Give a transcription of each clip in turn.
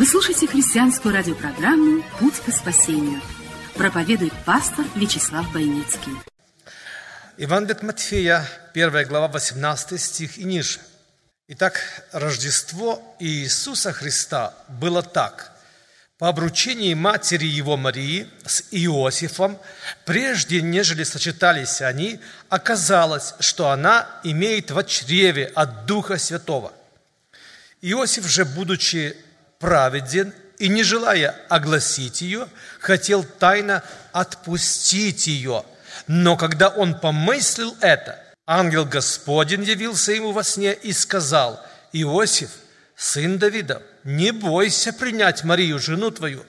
Вы слушаете христианскую радиопрограмму «Путь к спасению». Проповедует пастор Вячеслав Бойницкий. Евангелие от Матфея, 1 глава, 18 стих и ниже. Итак, Рождество Иисуса Христа было так. По обручении матери его Марии с Иосифом, прежде нежели сочетались они, оказалось, что она имеет в чреве от Духа Святого. Иосиф же, будучи праведен и не желая огласить ее, хотел тайно отпустить ее. Но когда он помыслил это, ангел Господень явился ему во сне и сказал, «Иосиф, сын Давида, не бойся принять Марию, жену твою,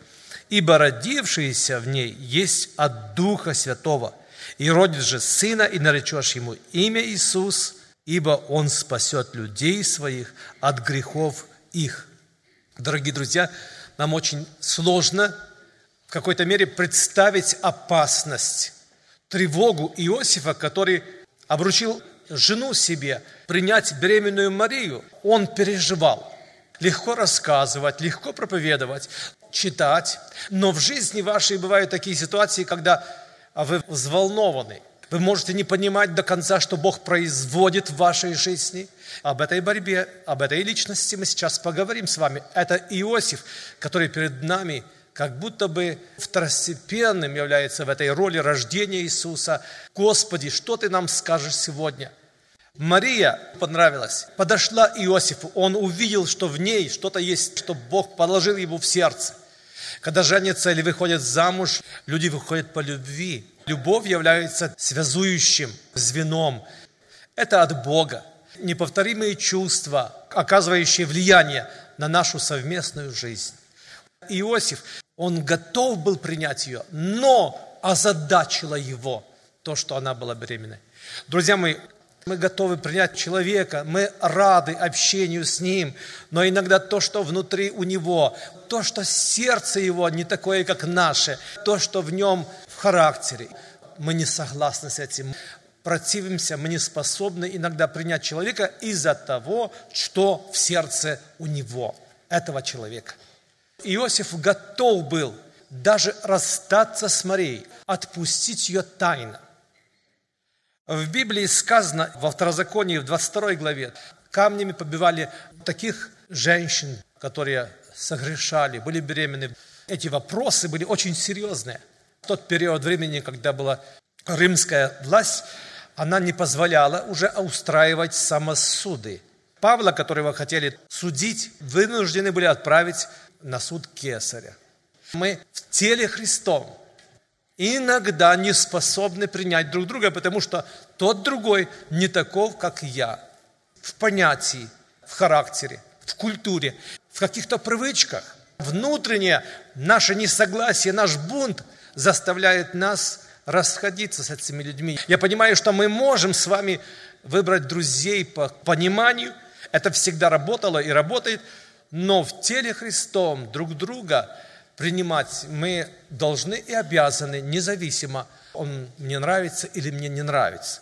ибо родившаяся в ней есть от Духа Святого. И родит же сына, и наречешь ему имя Иисус, ибо он спасет людей своих от грехов их». Дорогие друзья, нам очень сложно в какой-то мере представить опасность, тревогу Иосифа, который обручил жену себе принять беременную Марию. Он переживал. Легко рассказывать, легко проповедовать, читать. Но в жизни вашей бывают такие ситуации, когда вы взволнованы. Вы можете не понимать до конца, что Бог производит в вашей жизни. Об этой борьбе, об этой личности мы сейчас поговорим с вами. Это Иосиф, который перед нами как будто бы второстепенным является в этой роли рождения Иисуса. Господи, что Ты нам скажешь сегодня? Мария понравилась, подошла Иосифу, он увидел, что в ней что-то есть, что Бог положил ему в сердце. Когда женятся или выходят замуж, люди выходят по любви. Любовь является связующим звеном. Это от Бога. Неповторимые чувства, оказывающие влияние на нашу совместную жизнь. Иосиф, он готов был принять ее, но озадачило его то, что она была беременной. Друзья мои, мы готовы принять человека, мы рады общению с ним, но иногда то, что внутри у него, то, что сердце его не такое, как наше, то, что в нем характере, мы не согласны с этим, противимся, мы не способны иногда принять человека из-за того, что в сердце у него, этого человека. Иосиф готов был даже расстаться с Марией, отпустить ее тайно. В Библии сказано во Второзаконии, в 22 главе, камнями побивали таких женщин, которые согрешали, были беременны. Эти вопросы были очень серьезные. В тот период времени, когда была римская власть, она не позволяла уже устраивать самосуды. Павла, которого хотели судить, вынуждены были отправить на суд кесаря. Мы в теле Христом иногда не способны принять друг друга, потому что тот другой не таков, как я. В понятии, в характере, в культуре, в каких-то привычках. Внутреннее наше несогласие, наш бунт заставляет нас расходиться с этими людьми. Я понимаю, что мы можем с вами выбрать друзей по пониманию. Это всегда работало и работает. Но в теле Христом друг друга – принимать мы должны и обязаны, независимо, он мне нравится или мне не нравится.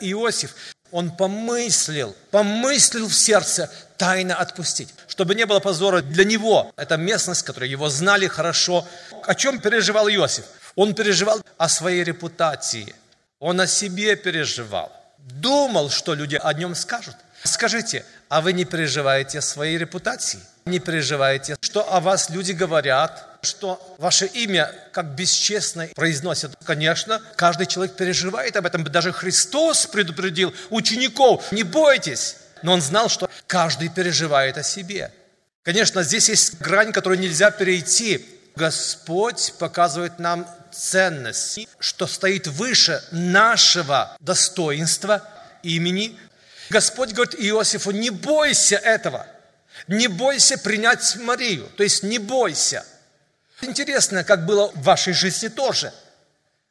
Иосиф, он помыслил, помыслил в сердце тайно отпустить, чтобы не было позора для него. Это местность, которую его знали хорошо. О чем переживал Иосиф? Он переживал о своей репутации. Он о себе переживал. Думал, что люди о нем скажут. Скажите, а вы не переживаете о своей репутации? Не переживайте, что о вас люди говорят, что ваше имя как бесчестно произносят. Конечно, каждый человек переживает об этом. Даже Христос предупредил учеников, не бойтесь. Но он знал, что каждый переживает о себе. Конечно, здесь есть грань, которую нельзя перейти. Господь показывает нам ценность, что стоит выше нашего достоинства, имени. Господь говорит Иосифу, не бойся этого – Не бойся принять Марию, то есть не бойся. Интересно, как было в вашей жизни тоже.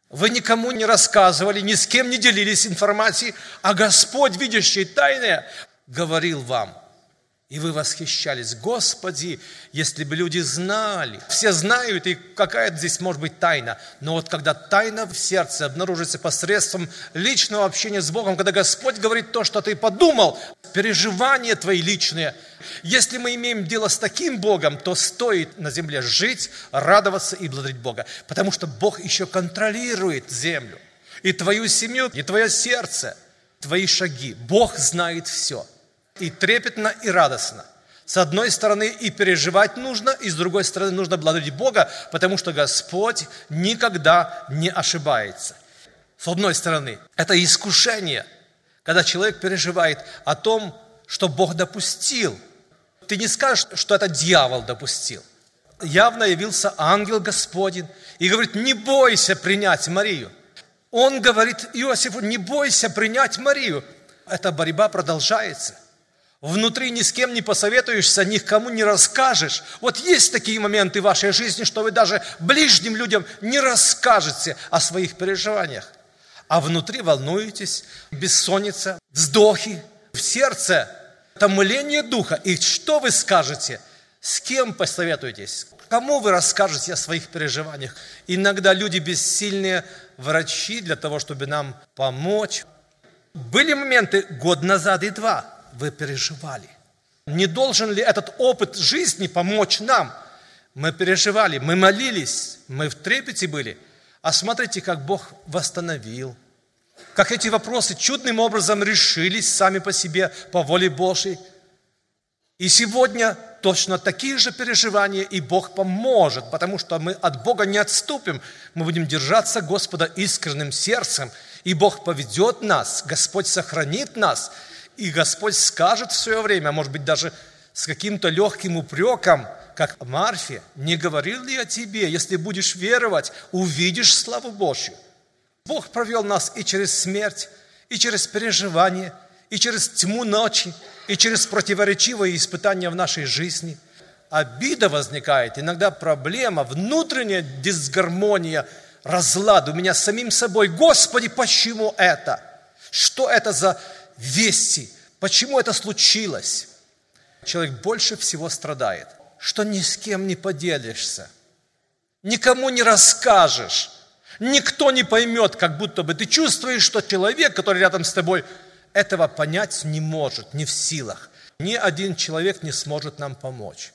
Вы никому не рассказывали, ни с кем не делились информацией, а Господь, видящий тайное, говорил вам – и вы восхищались. Господи, если бы люди знали. Все знают, и какая здесь может быть тайна. Но вот когда тайна в сердце обнаружится посредством личного общения с Богом, когда Господь говорит то, что ты подумал, переживания твои личные. Если мы имеем дело с таким Богом, то стоит на земле жить, радоваться и благодарить Бога. Потому что Бог еще контролирует землю. И твою семью, и твое сердце, твои шаги. Бог знает все и трепетно, и радостно. С одной стороны и переживать нужно, и с другой стороны нужно благодарить Бога, потому что Господь никогда не ошибается. С одной стороны, это искушение, когда человек переживает о том, что Бог допустил. Ты не скажешь, что это дьявол допустил. Явно явился ангел Господень и говорит, не бойся принять Марию. Он говорит Иосифу, не бойся принять Марию. Эта борьба продолжается. Внутри ни с кем не посоветуешься, никому не расскажешь. Вот есть такие моменты в вашей жизни, что вы даже ближним людям не расскажете о своих переживаниях. А внутри волнуетесь, бессонница, вздохи, в сердце томление духа. И что вы скажете? С кем посоветуетесь? Кому вы расскажете о своих переживаниях? Иногда люди бессильные врачи для того, чтобы нам помочь. Были моменты год назад и два – вы переживали? Не должен ли этот опыт жизни помочь нам? Мы переживали, мы молились, мы в трепете были. А смотрите, как Бог восстановил. Как эти вопросы чудным образом решились сами по себе, по воле Божьей. И сегодня точно такие же переживания, и Бог поможет, потому что мы от Бога не отступим. Мы будем держаться Господа искренним сердцем, и Бог поведет нас, Господь сохранит нас, и Господь скажет в свое время, может быть, даже с каким-то легким упреком, как Марфе, не говорил ли я тебе, если будешь веровать, увидишь славу Божью. Бог провел нас и через смерть, и через переживание, и через тьму ночи, и через противоречивые испытания в нашей жизни. Обида возникает, иногда проблема, внутренняя дисгармония, разлад у меня с самим собой. Господи, почему это? Что это за вести, почему это случилось. Человек больше всего страдает, что ни с кем не поделишься, никому не расскажешь, никто не поймет, как будто бы ты чувствуешь, что человек, который рядом с тобой, этого понять не может, не в силах. Ни один человек не сможет нам помочь.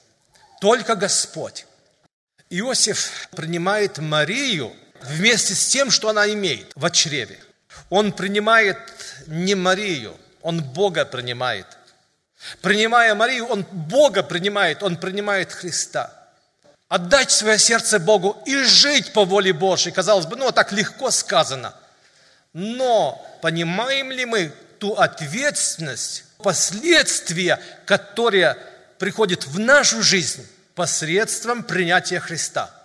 Только Господь. Иосиф принимает Марию вместе с тем, что она имеет в чреве. Он принимает не Марию, он Бога принимает. Принимая Марию, он Бога принимает, он принимает Христа. Отдать свое сердце Богу и жить по воле Божьей. Казалось бы, ну, так легко сказано. Но понимаем ли мы ту ответственность, последствия, которые приходят в нашу жизнь посредством принятия Христа –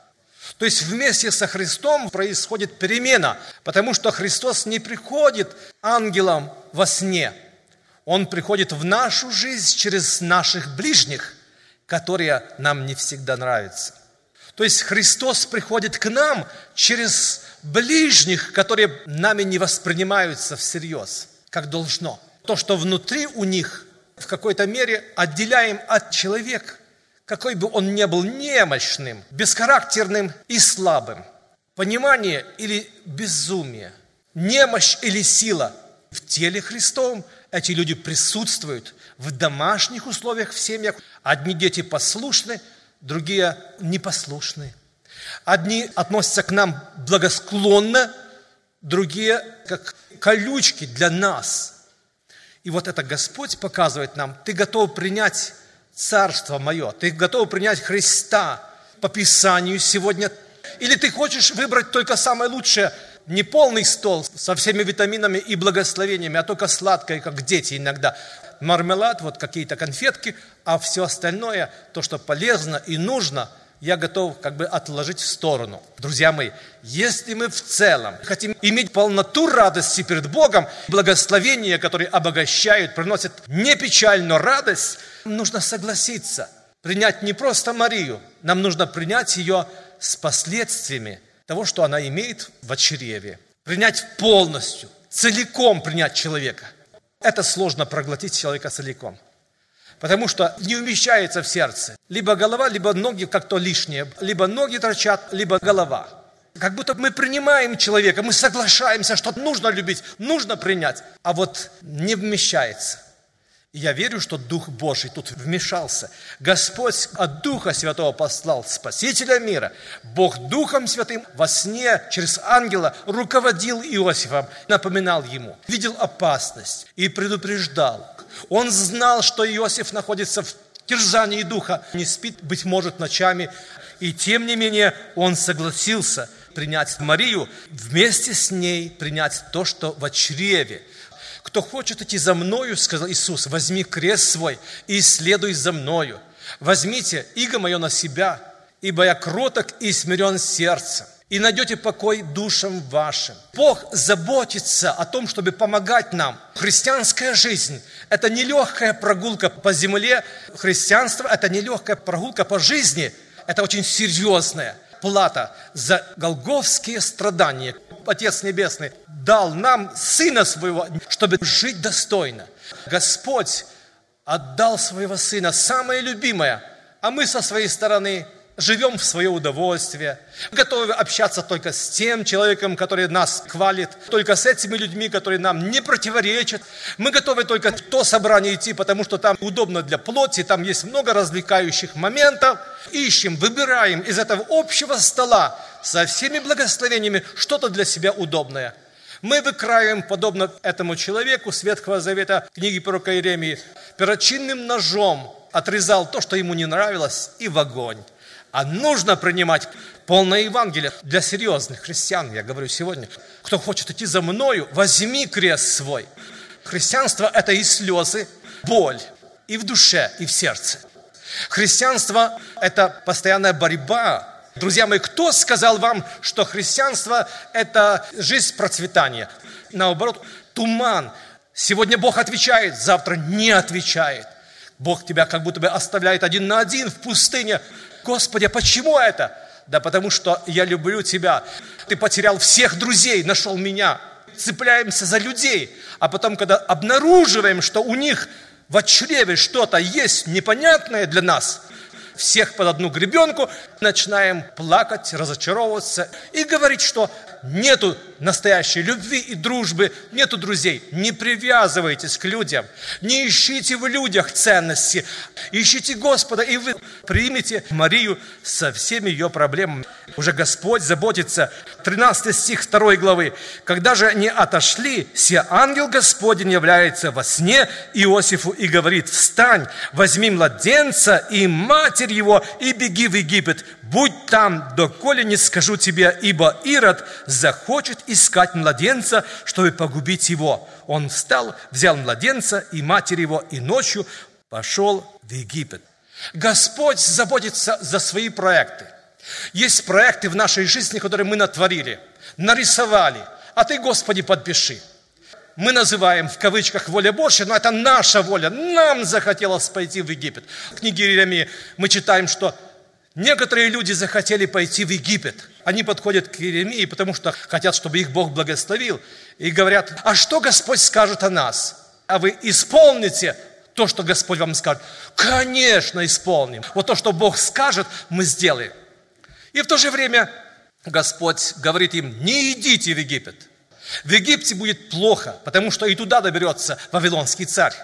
то есть вместе со Христом происходит перемена, потому что Христос не приходит ангелом во сне. Он приходит в нашу жизнь через наших ближних, которые нам не всегда нравятся. То есть Христос приходит к нам через ближних, которые нами не воспринимаются всерьез, как должно. То, что внутри у них в какой-то мере отделяем от человека какой бы он ни был немощным, бесхарактерным и слабым. Понимание или безумие, немощь или сила в теле Христовом эти люди присутствуют в домашних условиях в семьях. Одни дети послушны, другие непослушны. Одни относятся к нам благосклонно, другие как колючки для нас. И вот это Господь показывает нам, ты готов принять царство мое, ты готов принять Христа по Писанию сегодня, или ты хочешь выбрать только самое лучшее, не полный стол со всеми витаминами и благословениями, а только сладкое, как дети иногда. Мармелад, вот какие-то конфетки, а все остальное, то, что полезно и нужно, я готов как бы отложить в сторону. Друзья мои, если мы в целом хотим иметь полноту радости перед Богом, благословения, которые обогащают, приносят не печаль, но радость, нужно согласиться, принять не просто Марию, нам нужно принять ее с последствиями того, что она имеет в чреве. Принять полностью, целиком принять человека. Это сложно проглотить человека целиком. Потому что не умещается в сердце. Либо голова, либо ноги как-то лишнее. Либо ноги торчат, либо голова. Как будто мы принимаем человека, мы соглашаемся, что нужно любить, нужно принять. А вот не вмещается. И я верю, что Дух Божий тут вмешался. Господь от Духа Святого послал Спасителя мира. Бог Духом Святым во сне через ангела руководил Иосифом, напоминал ему, видел опасность и предупреждал. Он знал, что Иосиф находится в терзании духа, не спит, быть может, ночами. И тем не менее он согласился принять Марию, вместе с ней принять то, что в чреве – кто хочет идти за мною, сказал Иисус, возьми крест свой и следуй за мною. Возьмите иго мое на себя, ибо я кроток и смирен сердцем, и найдете покой душам вашим. Бог заботится о том, чтобы помогать нам. Христианская жизнь – это не легкая прогулка по земле. Христианство – это не легкая прогулка по жизни. Это очень серьезная плата за голговские страдания. Отец Небесный дал нам Сына Своего, чтобы жить достойно. Господь отдал Своего Сына, самое любимое, а мы со своей стороны живем в свое удовольствие, готовы общаться только с тем человеком, который нас хвалит, только с этими людьми, которые нам не противоречат. Мы готовы только в то собрание идти, потому что там удобно для плоти, там есть много развлекающих моментов. Ищем, выбираем из этого общего стола со всеми благословениями что-то для себя удобное. Мы выкраиваем, подобно этому человеку с Ветхого Завета, книги пророка Иеремии, перочинным ножом отрезал то, что ему не нравилось, и в огонь. А нужно принимать полное Евангелие для серьезных христиан, я говорю сегодня. Кто хочет идти за мною, возьми крест свой. Христианство – это и слезы, боль, и в душе, и в сердце. Христианство – это постоянная борьба. Друзья мои, кто сказал вам, что христианство – это жизнь процветания? Наоборот, туман. Сегодня Бог отвечает, завтра не отвечает. Бог тебя как будто бы оставляет один на один в пустыне. Господи, а почему это? Да потому что я люблю тебя. Ты потерял всех друзей, нашел меня. Цепляемся за людей. А потом, когда обнаруживаем, что у них в чреве что-то есть непонятное для нас, всех под одну гребенку, начинаем плакать, разочаровываться и говорить, что нету настоящей любви и дружбы, нету друзей. Не привязывайтесь к людям, не ищите в людях ценности, ищите Господа, и вы примете Марию со всеми ее проблемами. Уже Господь заботится. 13 стих 2 главы. «Когда же они отошли, се ангел Господень является во сне Иосифу и говорит, «Встань, возьми младенца и матерь его, и беги в Египет, будь там, доколе не скажу тебе, ибо Ирод захочет искать младенца, чтобы погубить его. Он встал, взял младенца и матерь его, и ночью пошел в Египет. Господь заботится за свои проекты. Есть проекты в нашей жизни, которые мы натворили, нарисовали. А ты, Господи, подпиши. Мы называем в кавычках воля Божья, но это наша воля. Нам захотелось пойти в Египет. В книге Иеремии мы читаем, что Некоторые люди захотели пойти в Египет. Они подходят к Иеремии, потому что хотят, чтобы их Бог благословил. И говорят, а что Господь скажет о нас? А вы исполните то, что Господь вам скажет. Конечно, исполним. Вот то, что Бог скажет, мы сделаем. И в то же время Господь говорит им, не идите в Египет. В Египте будет плохо, потому что и туда доберется Вавилонский царь.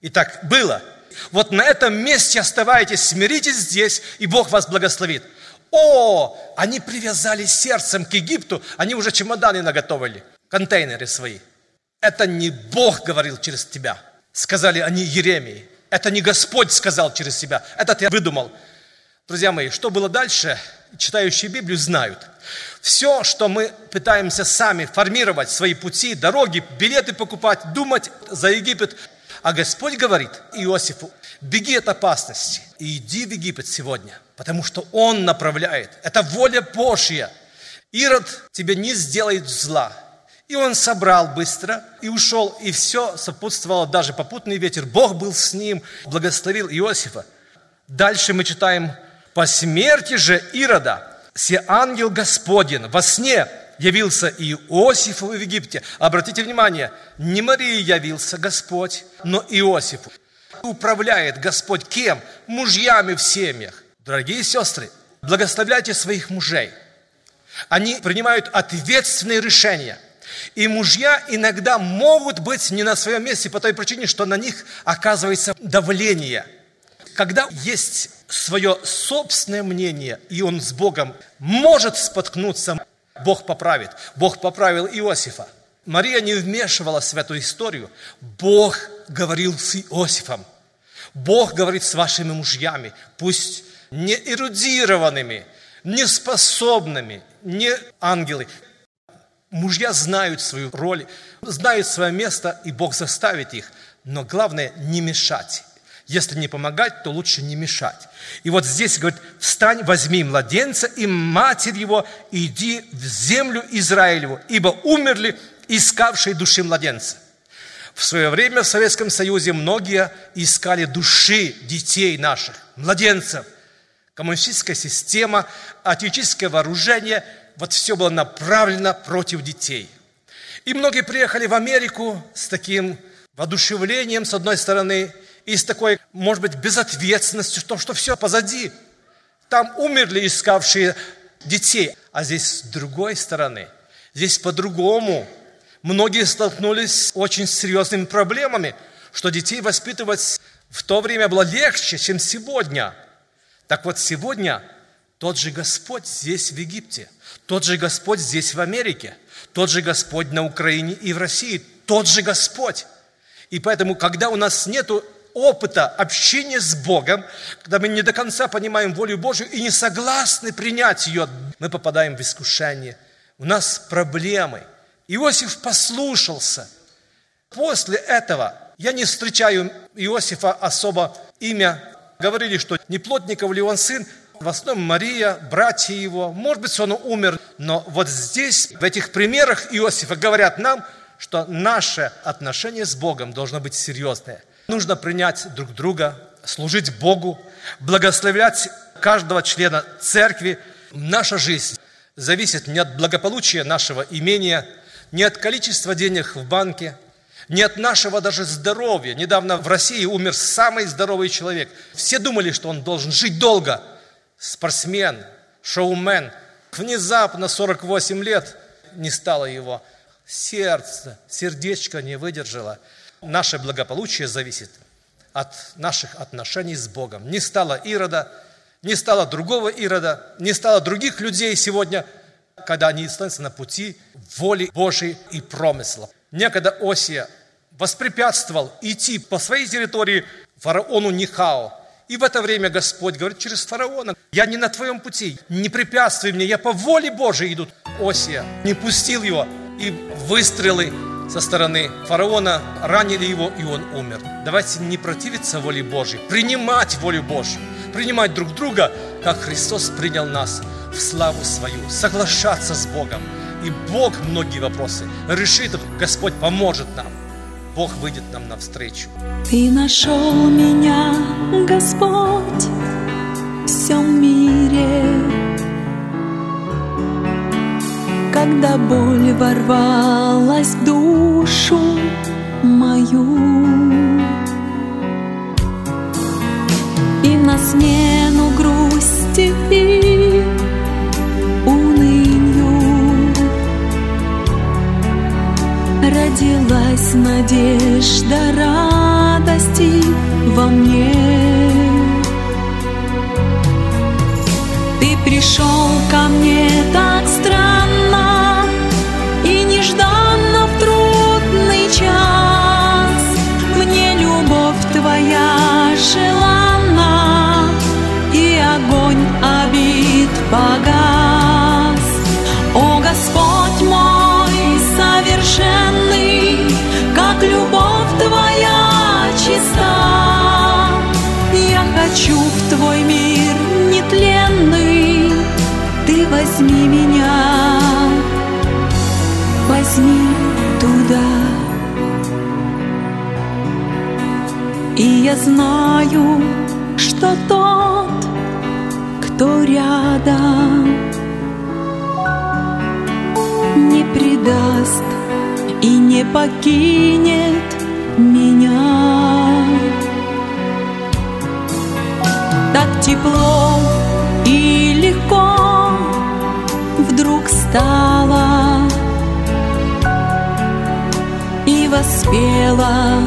И так было – вот на этом месте оставайтесь, смиритесь здесь, и Бог вас благословит. О, они привязали сердцем к Египту, они уже чемоданы наготовили, контейнеры свои. Это не Бог говорил через тебя, сказали они Еремии. Это не Господь сказал через себя, это ты выдумал. Друзья мои, что было дальше, читающие Библию знают. Все, что мы пытаемся сами формировать, свои пути, дороги, билеты покупать, думать за Египет, а Господь говорит Иосифу, беги от опасности и иди в Египет сегодня, потому что Он направляет. Это воля Божья. Ирод тебе не сделает зла. И он собрал быстро и ушел, и все сопутствовало, даже попутный ветер. Бог был с ним, благословил Иосифа. Дальше мы читаем, по смерти же Ирода, се ангел Господень во сне явился Иосифу в Египте. Обратите внимание, не Марии явился Господь, но Иосифу. Управляет Господь кем? Мужьями в семьях. Дорогие сестры, благословляйте своих мужей. Они принимают ответственные решения. И мужья иногда могут быть не на своем месте по той причине, что на них оказывается давление. Когда есть свое собственное мнение, и он с Богом может споткнуться, Бог поправит. Бог поправил Иосифа. Мария не вмешивалась в эту историю. Бог говорил с Иосифом. Бог говорит с вашими мужьями. Пусть не эрудированными, не способными, не ангелы. Мужья знают свою роль, знают свое место, и Бог заставит их. Но главное не мешать. Если не помогать, то лучше не мешать. И вот здесь говорит, встань, возьми младенца и матерь его, и иди в землю Израилеву, ибо умерли искавшие души младенца. В свое время в Советском Союзе многие искали души детей наших, младенцев. Коммунистическая система, атеистическое вооружение, вот все было направлено против детей. И многие приехали в Америку с таким воодушевлением, с одной стороны, и с такой, может быть, безответственностью, что, что все позади. Там умерли искавшие детей, а здесь с другой стороны, здесь по-другому. Многие столкнулись с очень серьезными проблемами, что детей воспитывать в то время было легче, чем сегодня. Так вот, сегодня тот же Господь здесь, в Египте, тот же Господь здесь, в Америке, тот же Господь на Украине и в России, тот же Господь. И поэтому, когда у нас нету опыта общения с Богом, когда мы не до конца понимаем волю Божью и не согласны принять ее, мы попадаем в искушение. У нас проблемы. Иосиф послушался. После этого я не встречаю Иосифа особо имя. Говорили, что не плотников ли он сын, в основном Мария, братья его, может быть, он умер, но вот здесь, в этих примерах Иосифа говорят нам, что наше отношение с Богом должно быть серьезное. Нужно принять друг друга, служить Богу, благословлять каждого члена церкви. Наша жизнь зависит не от благополучия нашего имения, не от количества денег в банке, не от нашего даже здоровья. Недавно в России умер самый здоровый человек. Все думали, что он должен жить долго. Спортсмен, шоумен. Внезапно 48 лет не стало его. Сердце, сердечко не выдержало. Наше благополучие зависит от наших отношений с Богом. Не стало Ирода, не стало другого Ирода, не стало других людей сегодня, когда они становятся на пути воли Божьей и промысла. Некогда Осия воспрепятствовал идти по своей территории фараону Нихао. И в это время Господь говорит через фараона, я не на твоем пути, не препятствуй мне, я по воле Божьей иду. Осия не пустил его, и выстрелы со стороны фараона, ранили его, и он умер. Давайте не противиться воле Божьей, принимать волю Божью, принимать друг друга, как Христос принял нас в славу свою, соглашаться с Богом. И Бог многие вопросы решит, Господь поможет нам. Бог выйдет нам навстречу. Ты нашел меня, Господь, в всем мире когда боль ворвалась в душу мою. И на смену грусти и унынию Родилась надежда радости во мне. Ты пришел ко мне так странно, я знаю, что тот, кто рядом, не предаст и не покинет меня. Так тепло и легко вдруг стало и воспела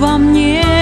во мне.